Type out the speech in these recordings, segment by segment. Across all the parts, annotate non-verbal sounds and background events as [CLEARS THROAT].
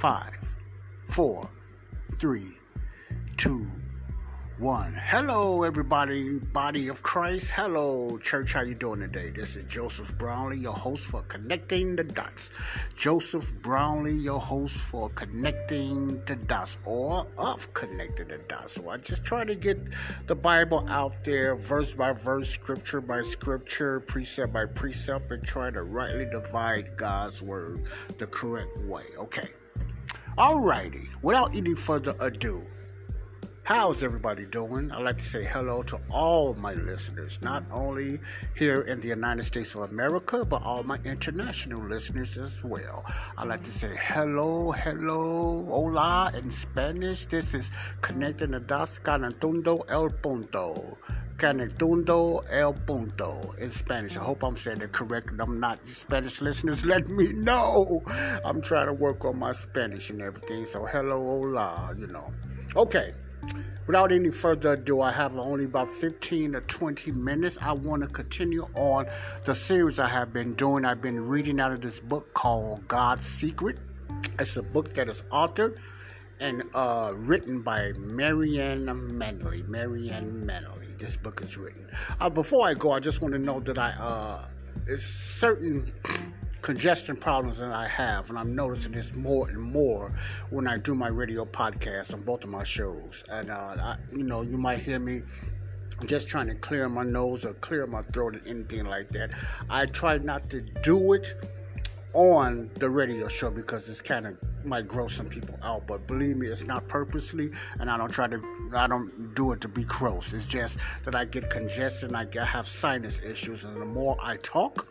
five, four, three, two, one. Hello, everybody, body of Christ. Hello, church. How you doing today? This is Joseph Brownlee, your host for Connecting the Dots. Joseph Brownlee, your host for Connecting the Dots, or of Connecting the Dots. So I just try to get the Bible out there, verse by verse, scripture by scripture, precept by precept, and try to rightly divide God's word the correct way. Okay. Alrighty. Without any further ado. How's everybody doing? I'd like to say hello to all my listeners, not only here in the United States of America, but all my international listeners as well. I'd like to say hello, hello, hola in Spanish. This is Connecting the Dots, Canatundo El Punto. Canatundo El Punto in Spanish. I hope I'm saying it correct. I'm not. Spanish listeners, let me know. I'm trying to work on my Spanish and everything. So, hello, hola, you know. Okay. Without any further ado, I have only about 15 or 20 minutes. I want to continue on the series I have been doing. I've been reading out of this book called God's Secret. It's a book that is authored and uh, written by Marianne Manley. Marianne Manley. This book is written. Uh, before I go, I just want to know that I uh, it's certain [CLEARS THROAT] congestion problems that I have, and I'm noticing this more and more when I do my radio podcast on both of my shows. And uh, I, you know, you might hear me just trying to clear my nose or clear my throat or anything like that. I try not to do it on the radio show because it's kind of might gross some people out but believe me it's not purposely and i don't try to i don't do it to be gross. It's just that i get congestion i have sinus issues and the more i talk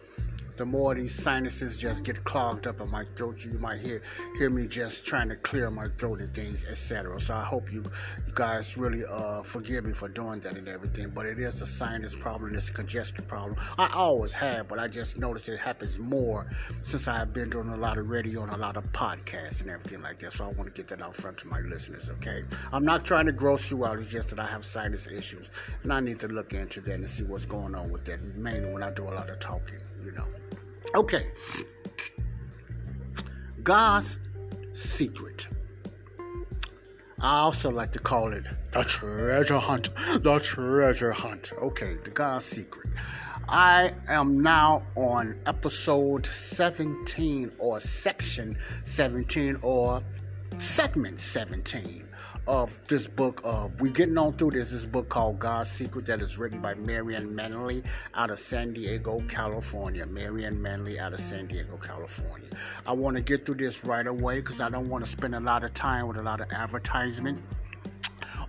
the more these sinuses just get clogged up in my throat. You might hear hear me just trying to clear my throat and things, etc. So I hope you you guys really uh, forgive me for doing that and everything. But it is a sinus problem, it's a congestion problem. I always have, but I just noticed it happens more since I've been doing a lot of radio and a lot of podcasts and everything like that. So I want to get that out front to my listeners. Okay, I'm not trying to gross you out. It's just that I have sinus issues, and I need to look into that and see what's going on with that. Mainly when I do a lot of talking, you know. Okay. God's secret. I also like to call it the treasure hunt. The treasure hunt. Okay, the God's secret. I am now on episode 17 or section 17 or segment 17 of this book of we getting on through this this book called God's Secret that is written by Marianne Manley out of San Diego, California. Marianne Manley out of San Diego, California. I want to get through this right away because I don't want to spend a lot of time with a lot of advertisement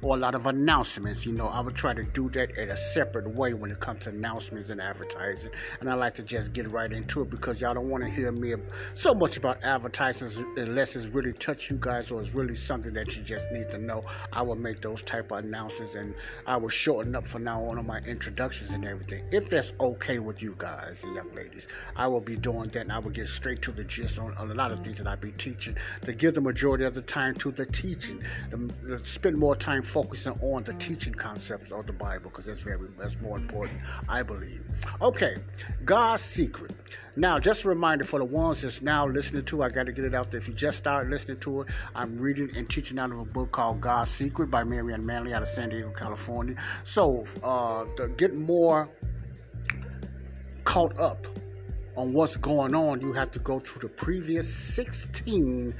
or a lot of announcements. You know, I would try to do that in a separate way when it comes to announcements and advertising. And I like to just get right into it because y'all don't want to hear me so much about advertising unless it's really touch you guys or it's really something that you just need to know. I will make those type of announcements and I will shorten up for now on my introductions and everything. If that's okay with you guys and young ladies, I will be doing that and I will get straight to the gist on, a lot of things that I be teaching to give the majority of the time to the teaching, spend more time focusing on the teaching concepts of the Bible because that's very that's more important, I believe. Okay, God's secret. Now, just a reminder for the ones that's now listening to, I got to get it out there. If you just started listening to it, I'm reading and teaching out of a book called God's Secret by Marianne Manley out of San Diego, California. So, uh, to get more caught up on what's going on, you have to go to the previous 16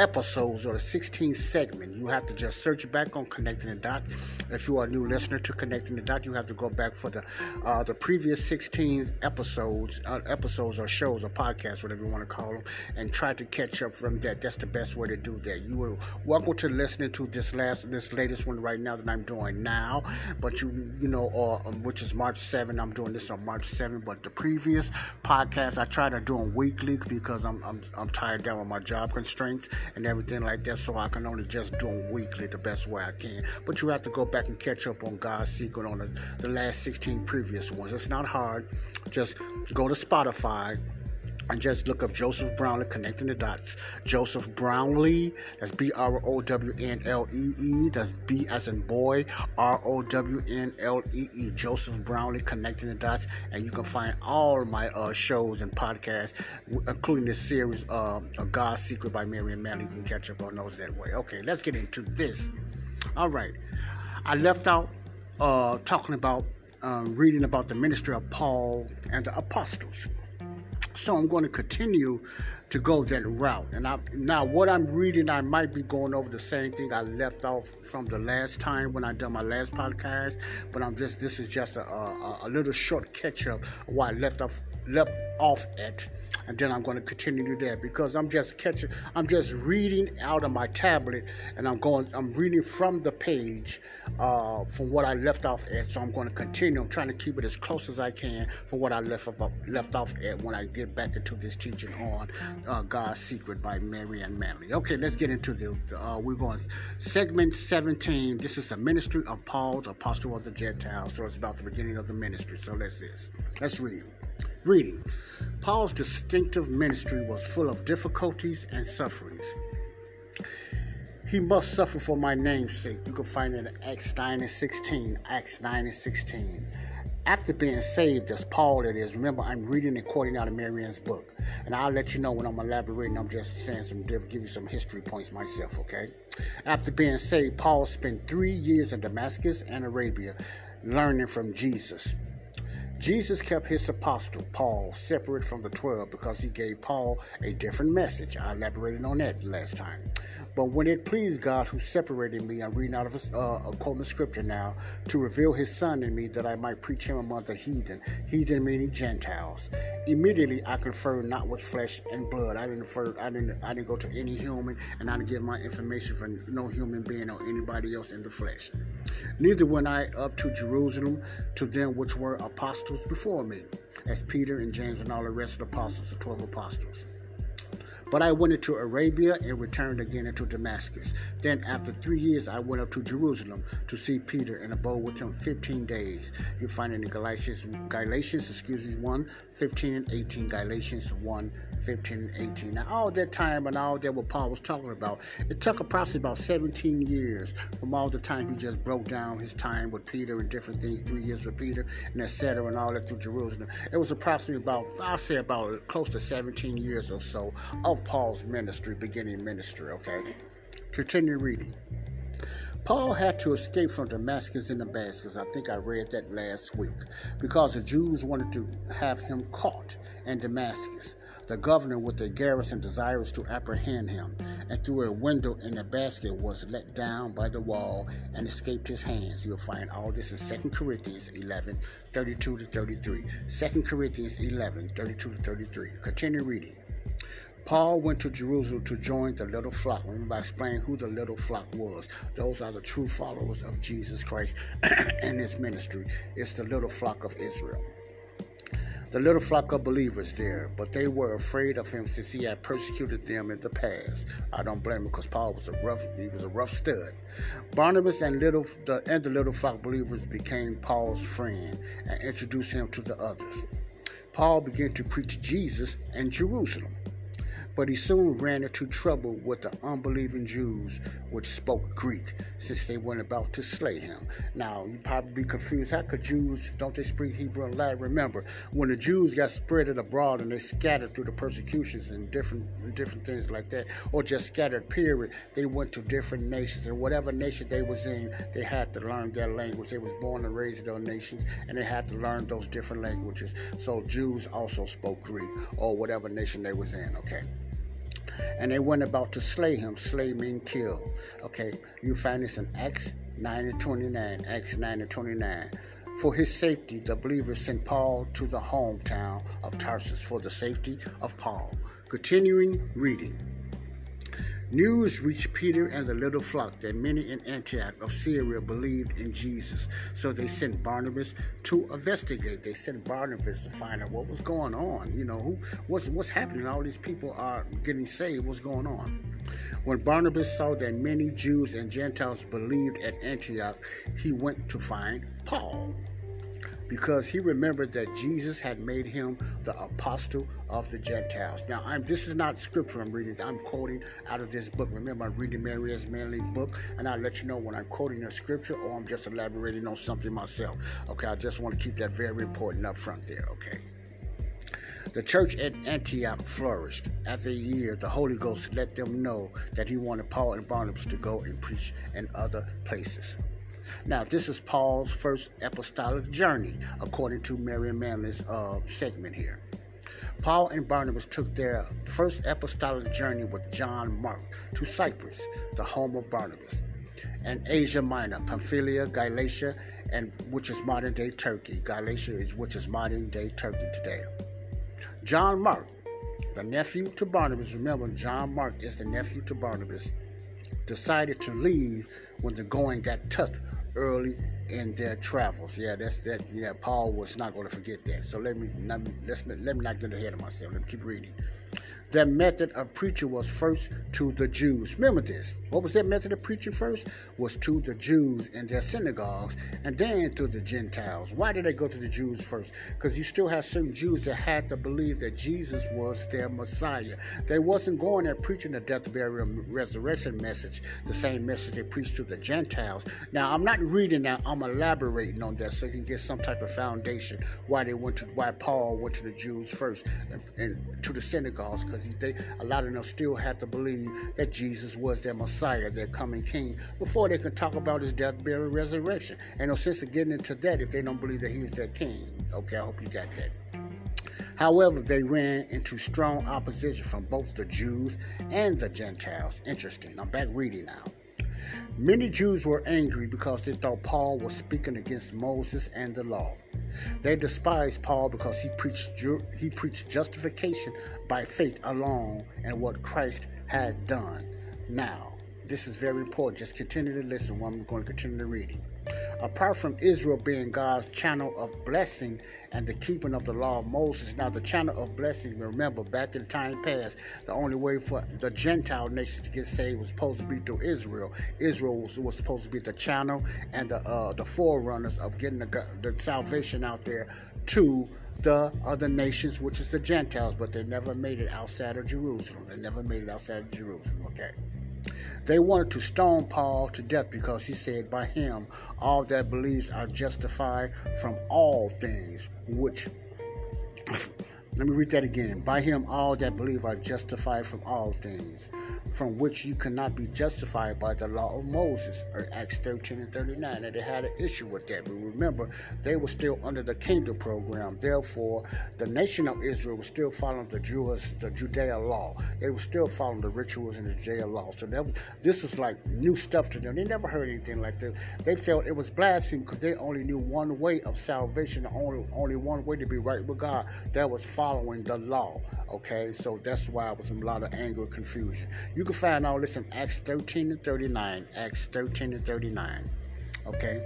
episodes or the 16th segment. You have to just search back on Connecting the Dot. If you are a new listener to Connecting the Dot, you have to go back for the uh, the previous 16 episodes, uh, episodes or shows or podcasts, whatever you want to call them, and try to catch up from that. That's the best way to do that. You are welcome to listening to this last, this latest one right now that I'm doing now. But you, you know, or um, which is March 7. I'm doing this on March 7. But the previous podcast, I try to do them weekly because I'm I'm, I'm tired down with my job constraints and everything like that. So I can only just do them weekly the best way I can. But you have to go back and catch up on God's Secret on the, the last 16 previous ones. It's not hard. Just go to Spotify and just look up Joseph Brownlee, connecting the dots. Joseph Brownlee, that's B R O W N L E E, that's B as in boy, R O W N L E E. Joseph Brownlee, connecting the dots, and you can find all my uh, shows and podcasts, including this series, uh, God's Secret by Marianne Manley. You can catch up on those that way. Okay, let's get into this. All right, I left out uh, talking about um, reading about the ministry of Paul and the apostles. So I'm going to continue to go that route. And I, now, what I'm reading, I might be going over the same thing I left off from the last time when I done my last podcast. But I'm just this is just a, a, a little short catch up what I left off left off at and then I'm going to continue to do that because I'm just catching, I'm just reading out of my tablet, and I'm going, I'm reading from the page uh, from what I left off at. So I'm going to continue. I'm trying to keep it as close as I can for what I left off, left off at when I get back into this teaching on uh, God's Secret by Marianne Manley. Okay, let's get into the. Uh, we're going segment 17. This is the ministry of Paul, the apostle of the Gentiles. So it's about the beginning of the ministry. So let's this. Let's read. Reading. Paul's distinctive ministry was full of difficulties and sufferings. He must suffer for my name's sake. You can find it in Acts 9 and 16. Acts 9 and 16. After being saved, as Paul it is, remember I'm reading and quoting out of Marianne's book. And I'll let you know when I'm elaborating. I'm just saying some, give you some history points myself, okay? After being saved, Paul spent three years in Damascus and Arabia learning from Jesus. Jesus kept his apostle, Paul, separate from the 12 because he gave Paul a different message. I elaborated on that last time. But when it pleased God who separated me, I'm reading out of a, uh, a quote scripture now, to reveal his son in me that I might preach him among the heathen, heathen meaning Gentiles. Immediately I conferred not with flesh and blood. I didn't refer, I didn't I didn't go to any human and I didn't give my information from no human being or anybody else in the flesh. Neither went I up to Jerusalem to them which were apostles before me, as Peter and James and all the rest of the apostles, the twelve apostles. But I went into Arabia and returned again into Damascus. Then, after three years, I went up to Jerusalem to see Peter and abode with him 15 days. You find it in Galatians, Galatians, excuse me, 1, 15 and 18, Galatians 1, 15 18. Now, all that time and all that what Paul was talking about, it took approximately about 17 years from all the time he just broke down his time with Peter and different things, three years with Peter and etc. and all that through Jerusalem. It was approximately about, I'll say about close to 17 years or so of Paul's ministry, beginning ministry, okay? Continue reading. Paul had to escape from Damascus in Damascus. I think I read that last week because the Jews wanted to have him caught in Damascus. The governor with the garrison desirous to apprehend him, and through a window in the basket was let down by the wall and escaped his hands. You'll find all this in 2 Corinthians 11, 32 to 33. 2 Corinthians 11, 32 to 33. Continue reading. Paul went to Jerusalem to join the little flock. Remember, I explained who the little flock was. Those are the true followers of Jesus Christ [CLEARS THROAT] and his ministry. It's the little flock of Israel the little flock of believers there, but they were afraid of him since he had persecuted them in the past. I don't blame him because Paul was a rough he was a rough stud. Barnabas and little the and the little flock believers became Paul's friend and introduced him to the others. Paul began to preach Jesus in Jerusalem. But he soon ran into trouble with the unbelieving Jews, which spoke Greek, since they went about to slay him. Now, you probably be confused. How could Jews, don't they speak Hebrew and Latin? Remember, when the Jews got spread abroad and they scattered through the persecutions and different different things like that, or just scattered, period, they went to different nations. And whatever nation they was in, they had to learn their language. They was born and raised in those nations, and they had to learn those different languages. So Jews also spoke Greek, or whatever nation they was in, okay? And they went about to slay him. Slay mean kill. Okay, you find this in Acts 9 and 29. Acts 9 and 29. For his safety, the believers sent Paul to the hometown of Tarsus for the safety of Paul. Continuing reading. News reached Peter and the little flock that many in Antioch of Syria believed in Jesus. So they sent Barnabas to investigate. They sent Barnabas to find out what was going on. You know, who what's what's happening? All these people are getting saved. What's going on? When Barnabas saw that many Jews and Gentiles believed at Antioch, he went to find Paul. Because he remembered that Jesus had made him the apostle of the Gentiles. Now, I'm, this is not scripture I'm reading. I'm quoting out of this book. Remember, I'm reading Maria's Manly book, and I'll let you know when I'm quoting a scripture or I'm just elaborating on something myself. Okay, I just want to keep that very important up front there. Okay. The church at Antioch flourished. After a year, the Holy Ghost let them know that he wanted Paul and Barnabas to go and preach in other places. Now, this is Paul's first apostolic journey, according to Mary Manley's uh, segment here. Paul and Barnabas took their first apostolic journey with John Mark to Cyprus, the home of Barnabas, and Asia Minor, Pamphylia, Galatia, and which is modern day Turkey. Galatia is which is modern day Turkey today. John Mark, the nephew to Barnabas, remember John Mark is the nephew to Barnabas, decided to leave when the going got tough early in their travels. Yeah, that's that. Yeah, Paul was not going to forget that. So let me let me let's let me not get ahead of myself. Let me keep reading. Their method of preaching was first to the Jews. Remember this. What was their method of preaching first? Was to the Jews in their synagogues and then to the Gentiles. Why did they go to the Jews first? Because you still have certain Jews that had to believe that Jesus was their Messiah. They wasn't going there preaching the death, burial, resurrection message, the same message they preached to the Gentiles. Now, I'm not reading that. I'm elaborating on that so you can get some type of foundation why they went to, why Paul went to the Jews first and, and to the synagogues because they, a lot of them still had to believe that Jesus was their Messiah, their coming King, before they could talk about his death, burial, resurrection. Ain't no sense of getting into that if they don't believe that he he's their King. Okay, I hope you got that. However, they ran into strong opposition from both the Jews and the Gentiles. Interesting. I'm back reading now. Many Jews were angry because they thought Paul was speaking against Moses and the law. They despised Paul because he preached he preached justification by faith alone and what Christ had done. Now, this is very important. Just continue to listen while I'm going to continue the reading. Apart from Israel being God's channel of blessing and the keeping of the law of Moses, now the channel of blessing, remember back in time past, the only way for the Gentile nations to get saved was supposed to be through Israel. Israel was, was supposed to be the channel and the uh, the forerunners of getting the, the salvation out there to the other nations, which is the Gentiles, but they never made it outside of Jerusalem. They never made it outside of Jerusalem, okay? They wanted to stone Paul to death because he said, By him all that believes are justified from all things which. [LAUGHS] Let me read that again. By him all that believe are justified from all things from which you cannot be justified by the law of Moses, or Acts 13 and 39. And they had an issue with that. But remember, they were still under the kingdom program. Therefore, the nation of Israel was still following the Jewish, the Judea law. They were still following the rituals and the Judea law. So that, this was like new stuff to them. They never heard anything like this. They felt it was blasphemy because they only knew one way of salvation, only only one way to be right with God. That was following the law. Okay, so that's why it was a lot of anger and confusion. You can find all this in Acts 13 and 39. Acts 13 and 39. Okay?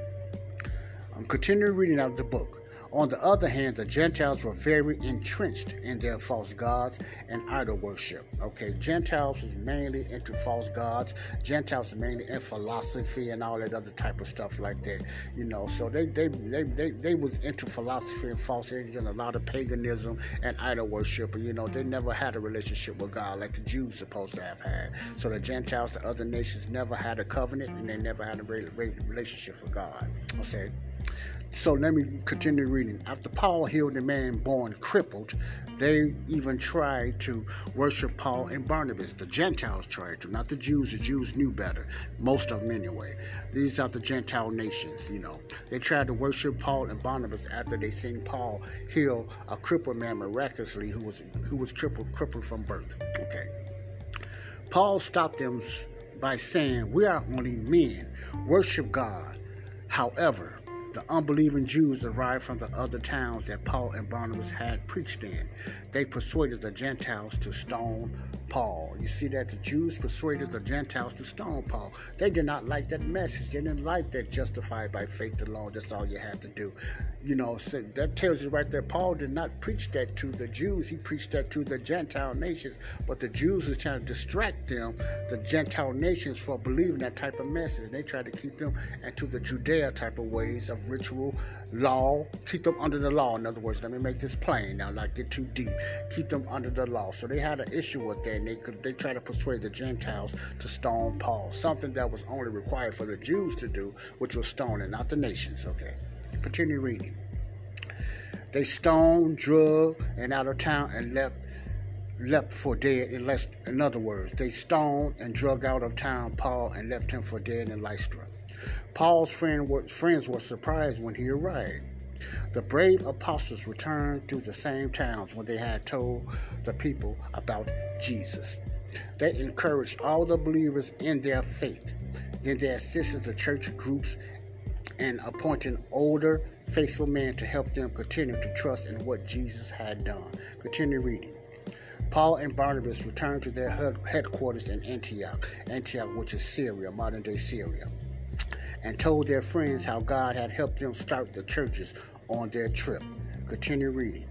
I'm continuing reading out of the book. On the other hand, the Gentiles were very entrenched in their false gods and idol worship. Okay, Gentiles was mainly into false gods. Gentiles mainly in philosophy and all that other type of stuff like that. You know, so they they they they, they was into philosophy and false and a lot of paganism and idol worship. You know, they never had a relationship with God like the Jews supposed to have had. So the Gentiles, the other nations, never had a covenant and they never had a relationship with God. Okay. So let me continue reading. After Paul healed a man born crippled, they even tried to worship Paul and Barnabas. The Gentiles tried to, not the Jews. The Jews knew better, most of them anyway. These are the Gentile nations, you know. They tried to worship Paul and Barnabas after they seen Paul heal a crippled man miraculously who was who was crippled crippled from birth. Okay. Paul stopped them by saying, "We are only men. Worship God. However, the unbelieving Jews arrived from the other towns that Paul and Barnabas had preached in. They persuaded the Gentiles to stone Paul. You see that the Jews persuaded the Gentiles to stone Paul. They did not like that message. They didn't like that justified by faith alone. That's all you had to do. You know, so that tells you right there. Paul did not preach that to the Jews. He preached that to the Gentile nations. But the Jews was trying to distract them, the Gentile nations, for believing that type of message. And they tried to keep them into the Judea type of ways of ritual, law. Keep them under the law. In other words, let me make this plain now, not get too deep. Keep them under the law. So they had an issue with that, and they they tried to persuade the Gentiles to stone Paul, something that was only required for the Jews to do, which was stoning, not the nations. Okay, continue reading. They stoned, drug, and out of town and left left for dead. In, less, in other words, they stoned and drug out of town Paul and left him for dead in Lystra. Paul's friend were, friends were surprised when he arrived. The brave apostles returned to the same towns when they had told the people about Jesus. They encouraged all the believers in their faith. Then they assisted the church groups in appointing older, faithful men to help them continue to trust in what Jesus had done. Continue reading. Paul and Barnabas returned to their headquarters in Antioch, Antioch, which is Syria, modern day Syria, and told their friends how God had helped them start the churches on their trip. Continue reading.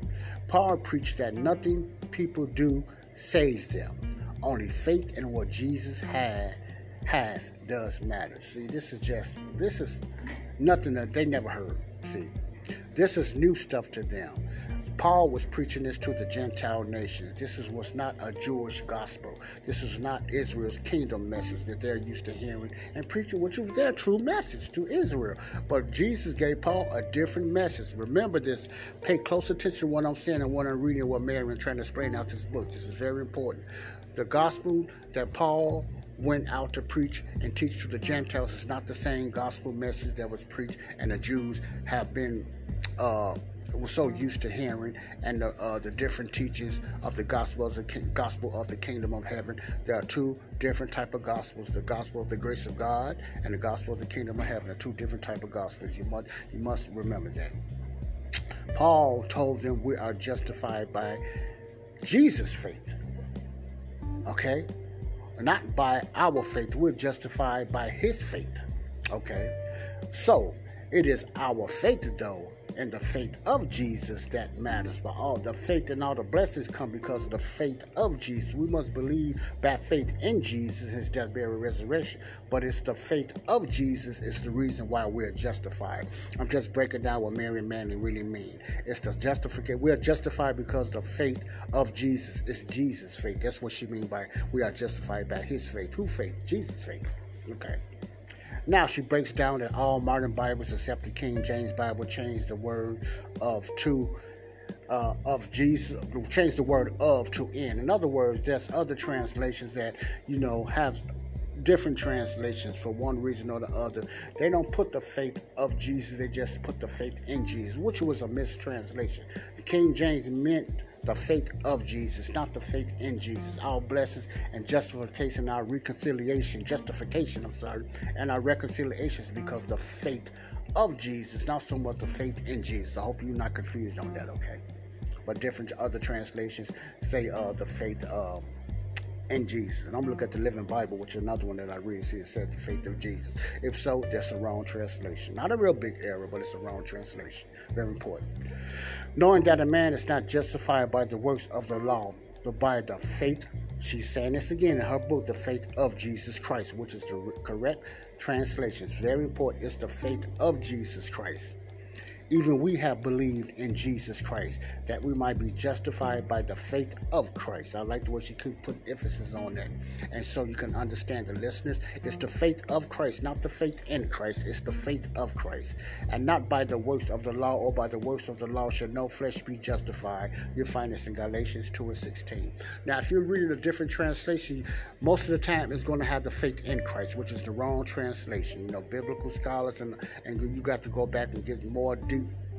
Paul preached that nothing people do saves them. Only faith in what Jesus had has does matter. See, this is just this is nothing that they never heard. See, this is new stuff to them. Paul was preaching this to the Gentile nations. This is was not a Jewish gospel. This was not Israel's kingdom message that they're used to hearing and preaching, which was their true message to Israel. But Jesus gave Paul a different message. Remember this. Pay close attention to what I'm saying and what I'm reading, what Mary Marion trying to explain out this book. This is very important. The gospel that Paul went out to preach and teach to the Gentiles is not the same gospel message that was preached and the Jews have been uh, was so used to hearing and the, uh, the different teachings of the gospel of the gospel of the kingdom of heaven. There are two different type of gospels: the gospel of the grace of God and the gospel of the kingdom of heaven. Are two different type of gospels. You must you must remember that. Paul told them we are justified by Jesus' faith. Okay, not by our faith. We're justified by His faith. Okay, so it is our faith though and the faith of Jesus that matters. But all the faith and all the blessings come because of the faith of Jesus. We must believe by faith in Jesus, his death, burial, resurrection. But it's the faith of Jesus is the reason why we're justified. I'm just breaking down what Mary and Manny really mean. It's the justification. We are justified because the faith of Jesus It's Jesus' faith. That's what she mean by we are justified by his faith. Who faith? Jesus' faith. Okay. Now she breaks down that all modern Bibles except the King James Bible change the word of to uh, of Jesus, change the word of to in. In other words, there's other translations that you know have different translations for one reason or the other. They don't put the faith of Jesus, they just put the faith in Jesus, which was a mistranslation. The King James meant the faith of Jesus, not the faith in Jesus. Our blessings and justification, our reconciliation, justification, I'm sorry, and our reconciliation is because the faith of Jesus, not so much the faith in Jesus. I hope you're not confused on that, okay? But different other translations say uh, the faith um, in Jesus. And I'm looking at the Living Bible, which is another one that I read. See, it says the faith of Jesus. If so, that's a wrong translation. Not a real big error, but it's a wrong translation. Very important. Knowing that a man is not justified by the works of the law, but by the faith. She's saying this again in her book, The Faith of Jesus Christ, which is the correct translation. It's very important. It's the faith of Jesus Christ even we have believed in Jesus Christ, that we might be justified by the faith of Christ. I like the way she could put emphasis on that. And so you can understand the listeners, it's the faith of Christ, not the faith in Christ, it's the faith of Christ. And not by the works of the law or by the works of the law shall no flesh be justified. You'll find this in Galatians 2 and 16. Now, if you're reading a different translation, most of the time it's going to have the faith in Christ, which is the wrong translation. You know, biblical scholars and, and you got to go back and get more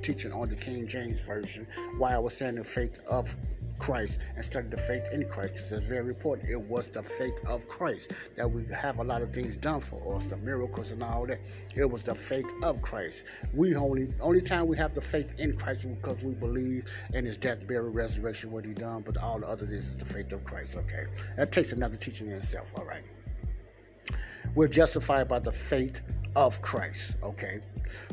teaching on the King James Version why I was saying the faith of Christ instead of the faith in Christ because it's very important. It was the faith of Christ that we have a lot of things done for us, the miracles and all that. It was the faith of Christ. We only only time we have the faith in Christ because we believe in His death, burial, resurrection, what He done. But all the other is is the faith of Christ. Okay, that takes another teaching in itself. All right, we're justified by the faith of Christ. Okay.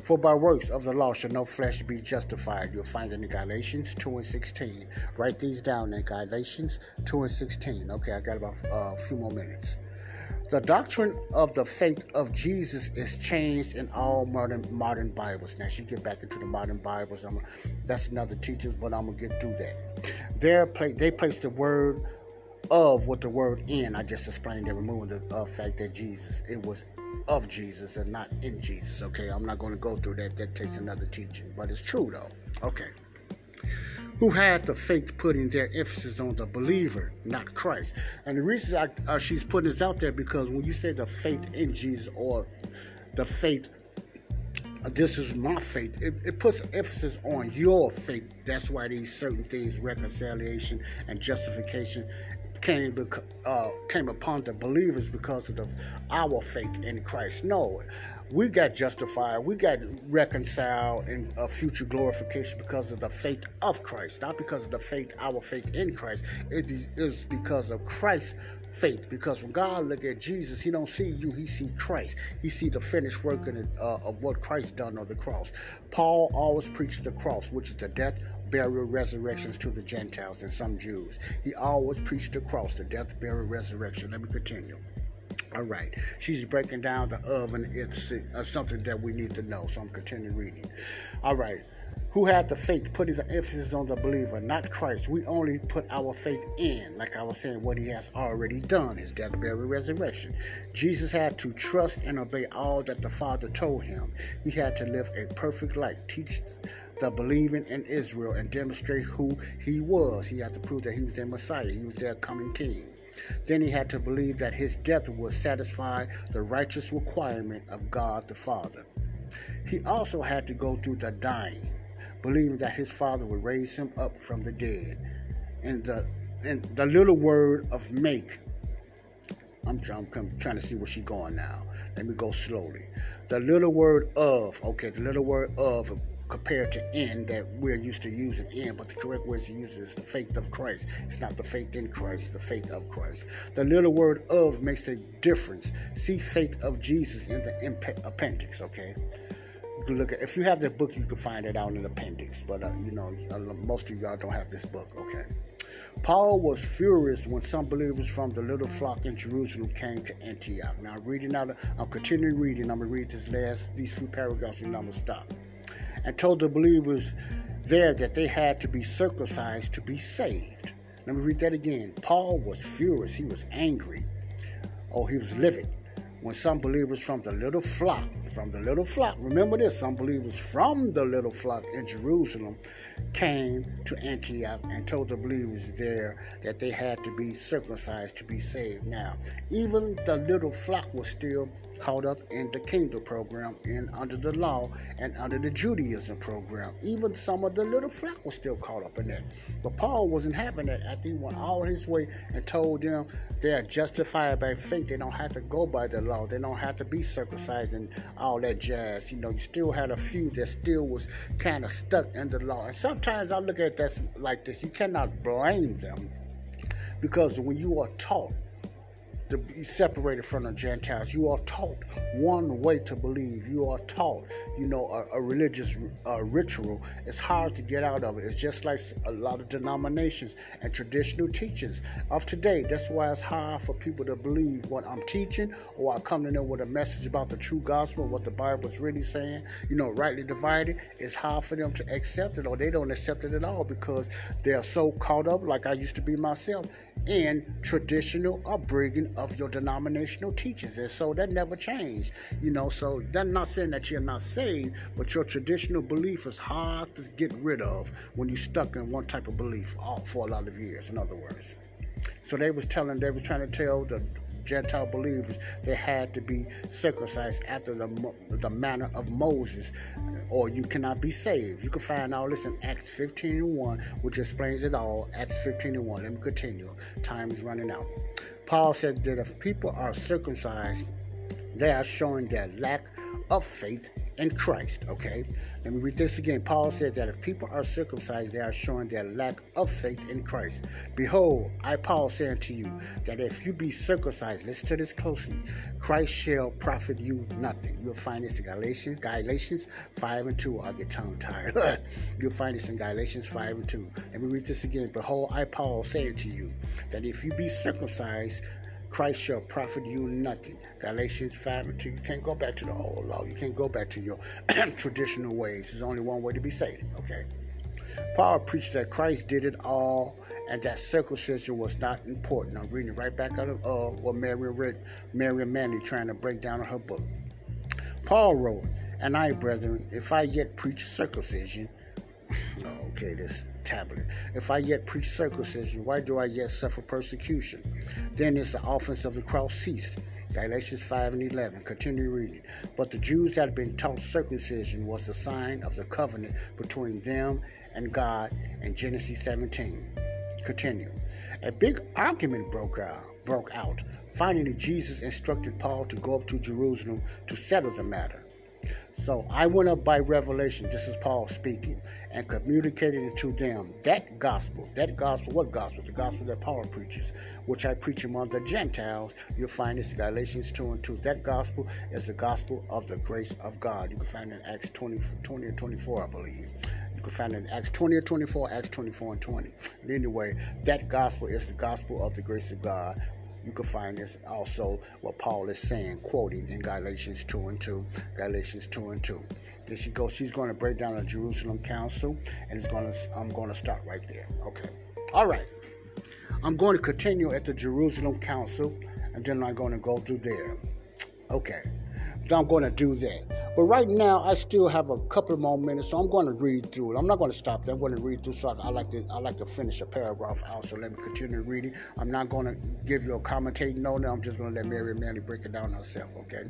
For by works of the law shall no flesh be justified. You'll find it in Galatians 2 and 16. Write these down in Galatians 2 and 16. Okay, I got about uh, a few more minutes. The doctrine of the faith of Jesus is changed in all modern modern Bibles. Now, she get back into the modern Bibles. I'm, that's another teacher, but I'm gonna get through that. There, they place the word of what the word in. I just explained they removing the uh, fact that Jesus it was of Jesus and not in Jesus. Okay, I'm not going to go through that. That takes another teaching, but it's true though. Okay who had the faith putting their emphasis on the believer, not Christ. And the reason I, uh, she's putting this out there because when you say the faith in Jesus or the faith, uh, this is my faith, it, it puts emphasis on your faith. That's why these certain things, reconciliation and justification, came uh, came upon the believers because of the, our faith in Christ. No, we got justified, we got reconciled in a future glorification because of the faith of Christ, not because of the faith, our faith in Christ. It is because of Christ's faith. Because when God look at Jesus, He don't see you, He see Christ. He see the finished work of, uh, of what Christ done on the cross. Paul always preached the cross, which is the death, burial, resurrections to the Gentiles and some Jews. He always preached the cross, the death, burial, resurrection. Let me continue. All right. She's breaking down the oven. It's uh, something that we need to know. So I'm continuing reading. All right. Who had the faith, putting the emphasis on the believer, not Christ. We only put our faith in, like I was saying, what he has already done, his death, burial, resurrection. Jesus had to trust and obey all that the Father told him. He had to live a perfect life, teach the believing in Israel, and demonstrate who he was. He had to prove that he was their Messiah, he was their coming king. Then he had to believe that his death would satisfy the righteous requirement of God the Father. He also had to go through the dying, believing that his Father would raise him up from the dead. And the and the little word of make. I'm, I'm, I'm trying to see where she's going now. Let me go slowly. The little word of, okay, the little word of compared to in that we're used to using in, but the correct word to use is the faith of Christ. It's not the faith in Christ, the faith of Christ. The little word of makes a difference. See faith of Jesus in the appendix, okay? You can look at if you have the book, you can find it out in the appendix. But uh, you know, most of y'all don't have this book, okay? Paul was furious when some believers from the little flock in Jerusalem came to Antioch. Now, reading out, I'm continuing reading. I'm gonna read this last these few paragraphs, and I'm gonna stop and told the believers there that they had to be circumcised to be saved. Let me read that again. Paul was furious, he was angry, oh, he was livid when some believers from the little flock, from the little flock, remember this, some believers from the little flock in Jerusalem came to Antioch and told the believers there that they had to be circumcised to be saved. Now, even the little flock was still caught up in the kingdom program and under the law and under the Judaism program. Even some of the little flock was still caught up in that. But Paul wasn't having that after he went all his way and told them they are justified by faith. They don't have to go by the law. They don't have to be circumcised and all that jazz. You know, you still had a few that still was kind of stuck in the law. And sometimes I look at that like this. You cannot blame them because when you are taught to be separated from the Gentiles. You are taught one way to believe. You are taught, you know, a, a religious ritual. It's hard to get out of it. It's just like a lot of denominations and traditional teachings of today. That's why it's hard for people to believe what I'm teaching or I come to know with a message about the true gospel, what the Bible is really saying, you know, rightly divided. It's hard for them to accept it or they don't accept it at all because they're so caught up, like I used to be myself, in traditional upbringing of your denominational teachers. And so that never changed. You know, so that's not saying that you're not saved, but your traditional belief is hard to get rid of when you're stuck in one type of belief for a lot of years, in other words. So they was telling, they was trying to tell the Gentile believers they had to be circumcised after the, the manner of Moses, or you cannot be saved. You can find all this in Acts 15 and 1, which explains it all. Acts 15 and 1. Let me continue. Time is running out. Paul said that if people are circumcised, they are showing their lack of faith in Christ. Okay, let me read this again. Paul said that if people are circumcised, they are showing their lack of faith in Christ. Behold, I, Paul, say unto you that if you be circumcised, listen to this closely, Christ shall profit you nothing. You'll find this in Galatians, Galatians 5 and 2. I'll get tongue tired. [LAUGHS] You'll find this in Galatians 5 and 2. Let me read this again. Behold, I, Paul, say unto you that if you be circumcised, Christ shall profit you nothing. Galatians 5 and 2. You can't go back to the old law. You can't go back to your [CLEARS THROAT] traditional ways. There's only one way to be saved, okay? Paul preached that Christ did it all and that circumcision was not important. I'm reading right back out of uh, what Mary read, Mary Manny trying to break down in her book. Paul wrote, And I, brethren, if I yet preach circumcision, [LAUGHS] okay, this tablet. If I yet preach circumcision, why do I yet suffer persecution? Then is the offense of the cross ceased. Galatians 5 and 11. Continue reading. But the Jews had been taught circumcision was the sign of the covenant between them and God in Genesis 17. Continue. A big argument broke out. Broke out. Finally, Jesus instructed Paul to go up to Jerusalem to settle the matter. So I went up by revelation, this is Paul speaking, and communicated it to them that gospel. That gospel, what gospel? The gospel that Paul preaches, which I preach among the Gentiles. You'll find this in Galatians 2 and 2. That gospel is the gospel of the grace of God. You can find it in Acts 20, 20 and 24, I believe. You can find it in Acts 20 and 24, Acts 24 and 20. But anyway, that gospel is the gospel of the grace of God, you can find this also what Paul is saying, quoting in Galatians 2 and 2. Galatians 2 and 2. Then she goes, she's going to break down the Jerusalem Council, and it's going to, I'm going to start right there. Okay. All right. I'm going to continue at the Jerusalem Council, and then I'm going to go through there. Okay. So I'm going to do that. But right now, I still have a couple more minutes, so I'm going to read through it. I'm not going to stop there. I'm going to read through. So I, I, like to I like to finish a paragraph out. So let me continue reading. I'm not going to give you a commentating note. I'm just going to let Mary and Manny break it down herself. Okay.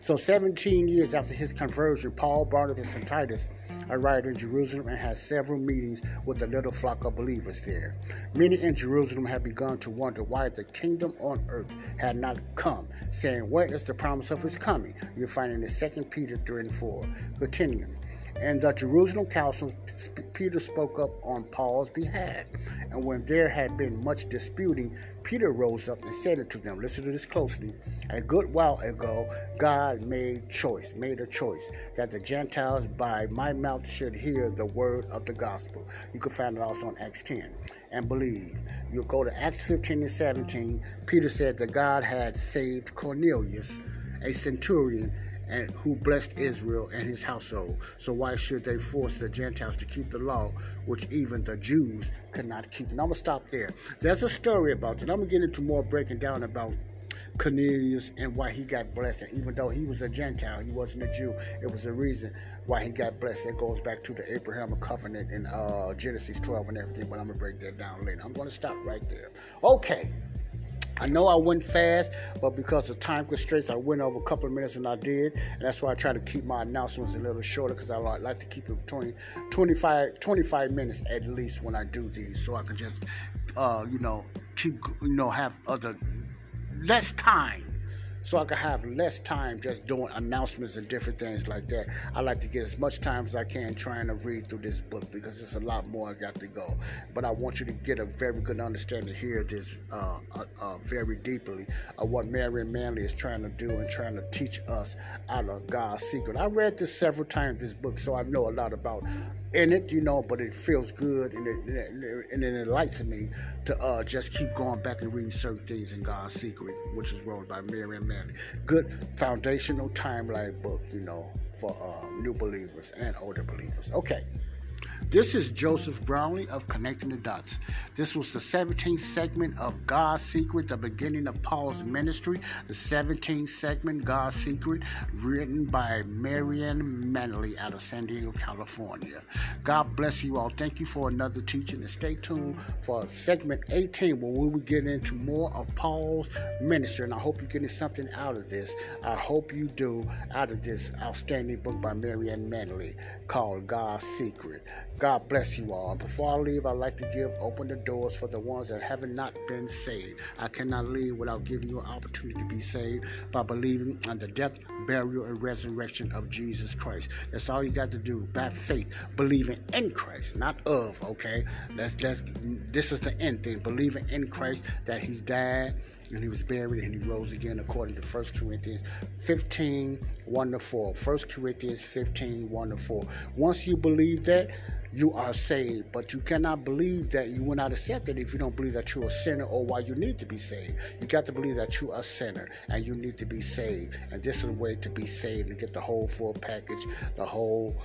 So 17 years after his conversion, Paul, Barnabas, and Titus arrived in Jerusalem and had several meetings with the little flock of believers there. Many in Jerusalem had begun to wonder why the kingdom on earth had not come, saying, "Where is the promise of his coming?" You find in 2 Peter 3 and 4. Continuing. In the Jerusalem council, Peter spoke up on Paul's behalf. And when there had been much disputing, Peter rose up and said unto them, Listen to this closely. A good while ago, God made choice, made a choice that the Gentiles by my mouth should hear the word of the gospel. You can find it also on Acts 10 and believe. You'll go to Acts 15 and 17. Peter said that God had saved Cornelius, a centurion and who blessed Israel and his household. So why should they force the Gentiles to keep the law, which even the Jews could not keep? And I'm gonna stop there. There's a story about that. I'm gonna get into more breaking down about Cornelius and why he got blessed. And even though he was a Gentile, he wasn't a Jew. It was a reason why he got blessed. It goes back to the Abrahamic covenant in uh, Genesis 12 and everything. But I'm gonna break that down later. I'm gonna stop right there. Okay. I know I went fast, but because of time constraints, I went over a couple of minutes and I did. And that's why I try to keep my announcements a little shorter because I like to keep it 20, 25, 25 minutes at least when I do these so I can just, uh, you know, keep, you know, have other, less time so I can have less time just doing announcements and different things like that. I like to get as much time as I can trying to read through this book because there's a lot more I got to go. But I want you to get a very good understanding here this uh, uh, uh, very deeply of what Marianne Manley is trying to do and trying to teach us out of God's secret. I read this several times, this book, so I know a lot about in it, you know, but it feels good and it, and it enlightens me to uh, just keep going back and reading certain things in God's Secret, which is wrote by Miriam Manley. Good foundational timeline book, you know, for uh, new believers and older believers. Okay. This is Joseph Brownlee of Connecting the Dots. This was the 17th segment of God's Secret, the beginning of Paul's ministry. The 17th segment, God's Secret, written by Marianne Manley out of San Diego, California. God bless you all. Thank you for another teaching, and stay tuned for segment 18 where we will get into more of Paul's ministry. And I hope you're getting something out of this. I hope you do out of this outstanding book by Marianne Manley called God's Secret. God bless you all. And before I leave, I'd like to give open the doors for the ones that have not been saved. I cannot leave without giving you an opportunity to be saved by believing on the death, burial, and resurrection of Jesus Christ. That's all you got to do. By faith, believing in Christ, not of. Okay, that's that's this is the end thing. Believing in Christ that He's died and he was buried and he rose again according to 1 Corinthians 15 1 to 4. 1 Corinthians 15 1 to 4. Once you believe that, you are saved. But you cannot believe that you will not accept it if you don't believe that you're a sinner or why you need to be saved. You got to believe that you're a sinner and you need to be saved. And this is a way to be saved and get the whole full package, the whole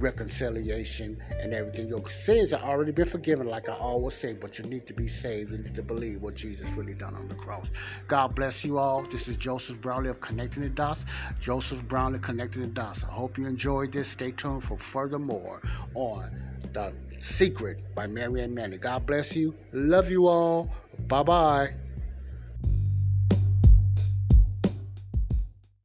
reconciliation and everything. Your sins have already been forgiven, like I always say, but you need to be saved. You need to believe what Jesus really done on the cross. God bless you all. This is Joseph Brownlee of Connecting the Dots. Joseph Brownlee Connecting the Dots. I hope you enjoyed this. Stay tuned for furthermore on The Secret by Marianne Manning. God bless you. Love you all. Bye bye.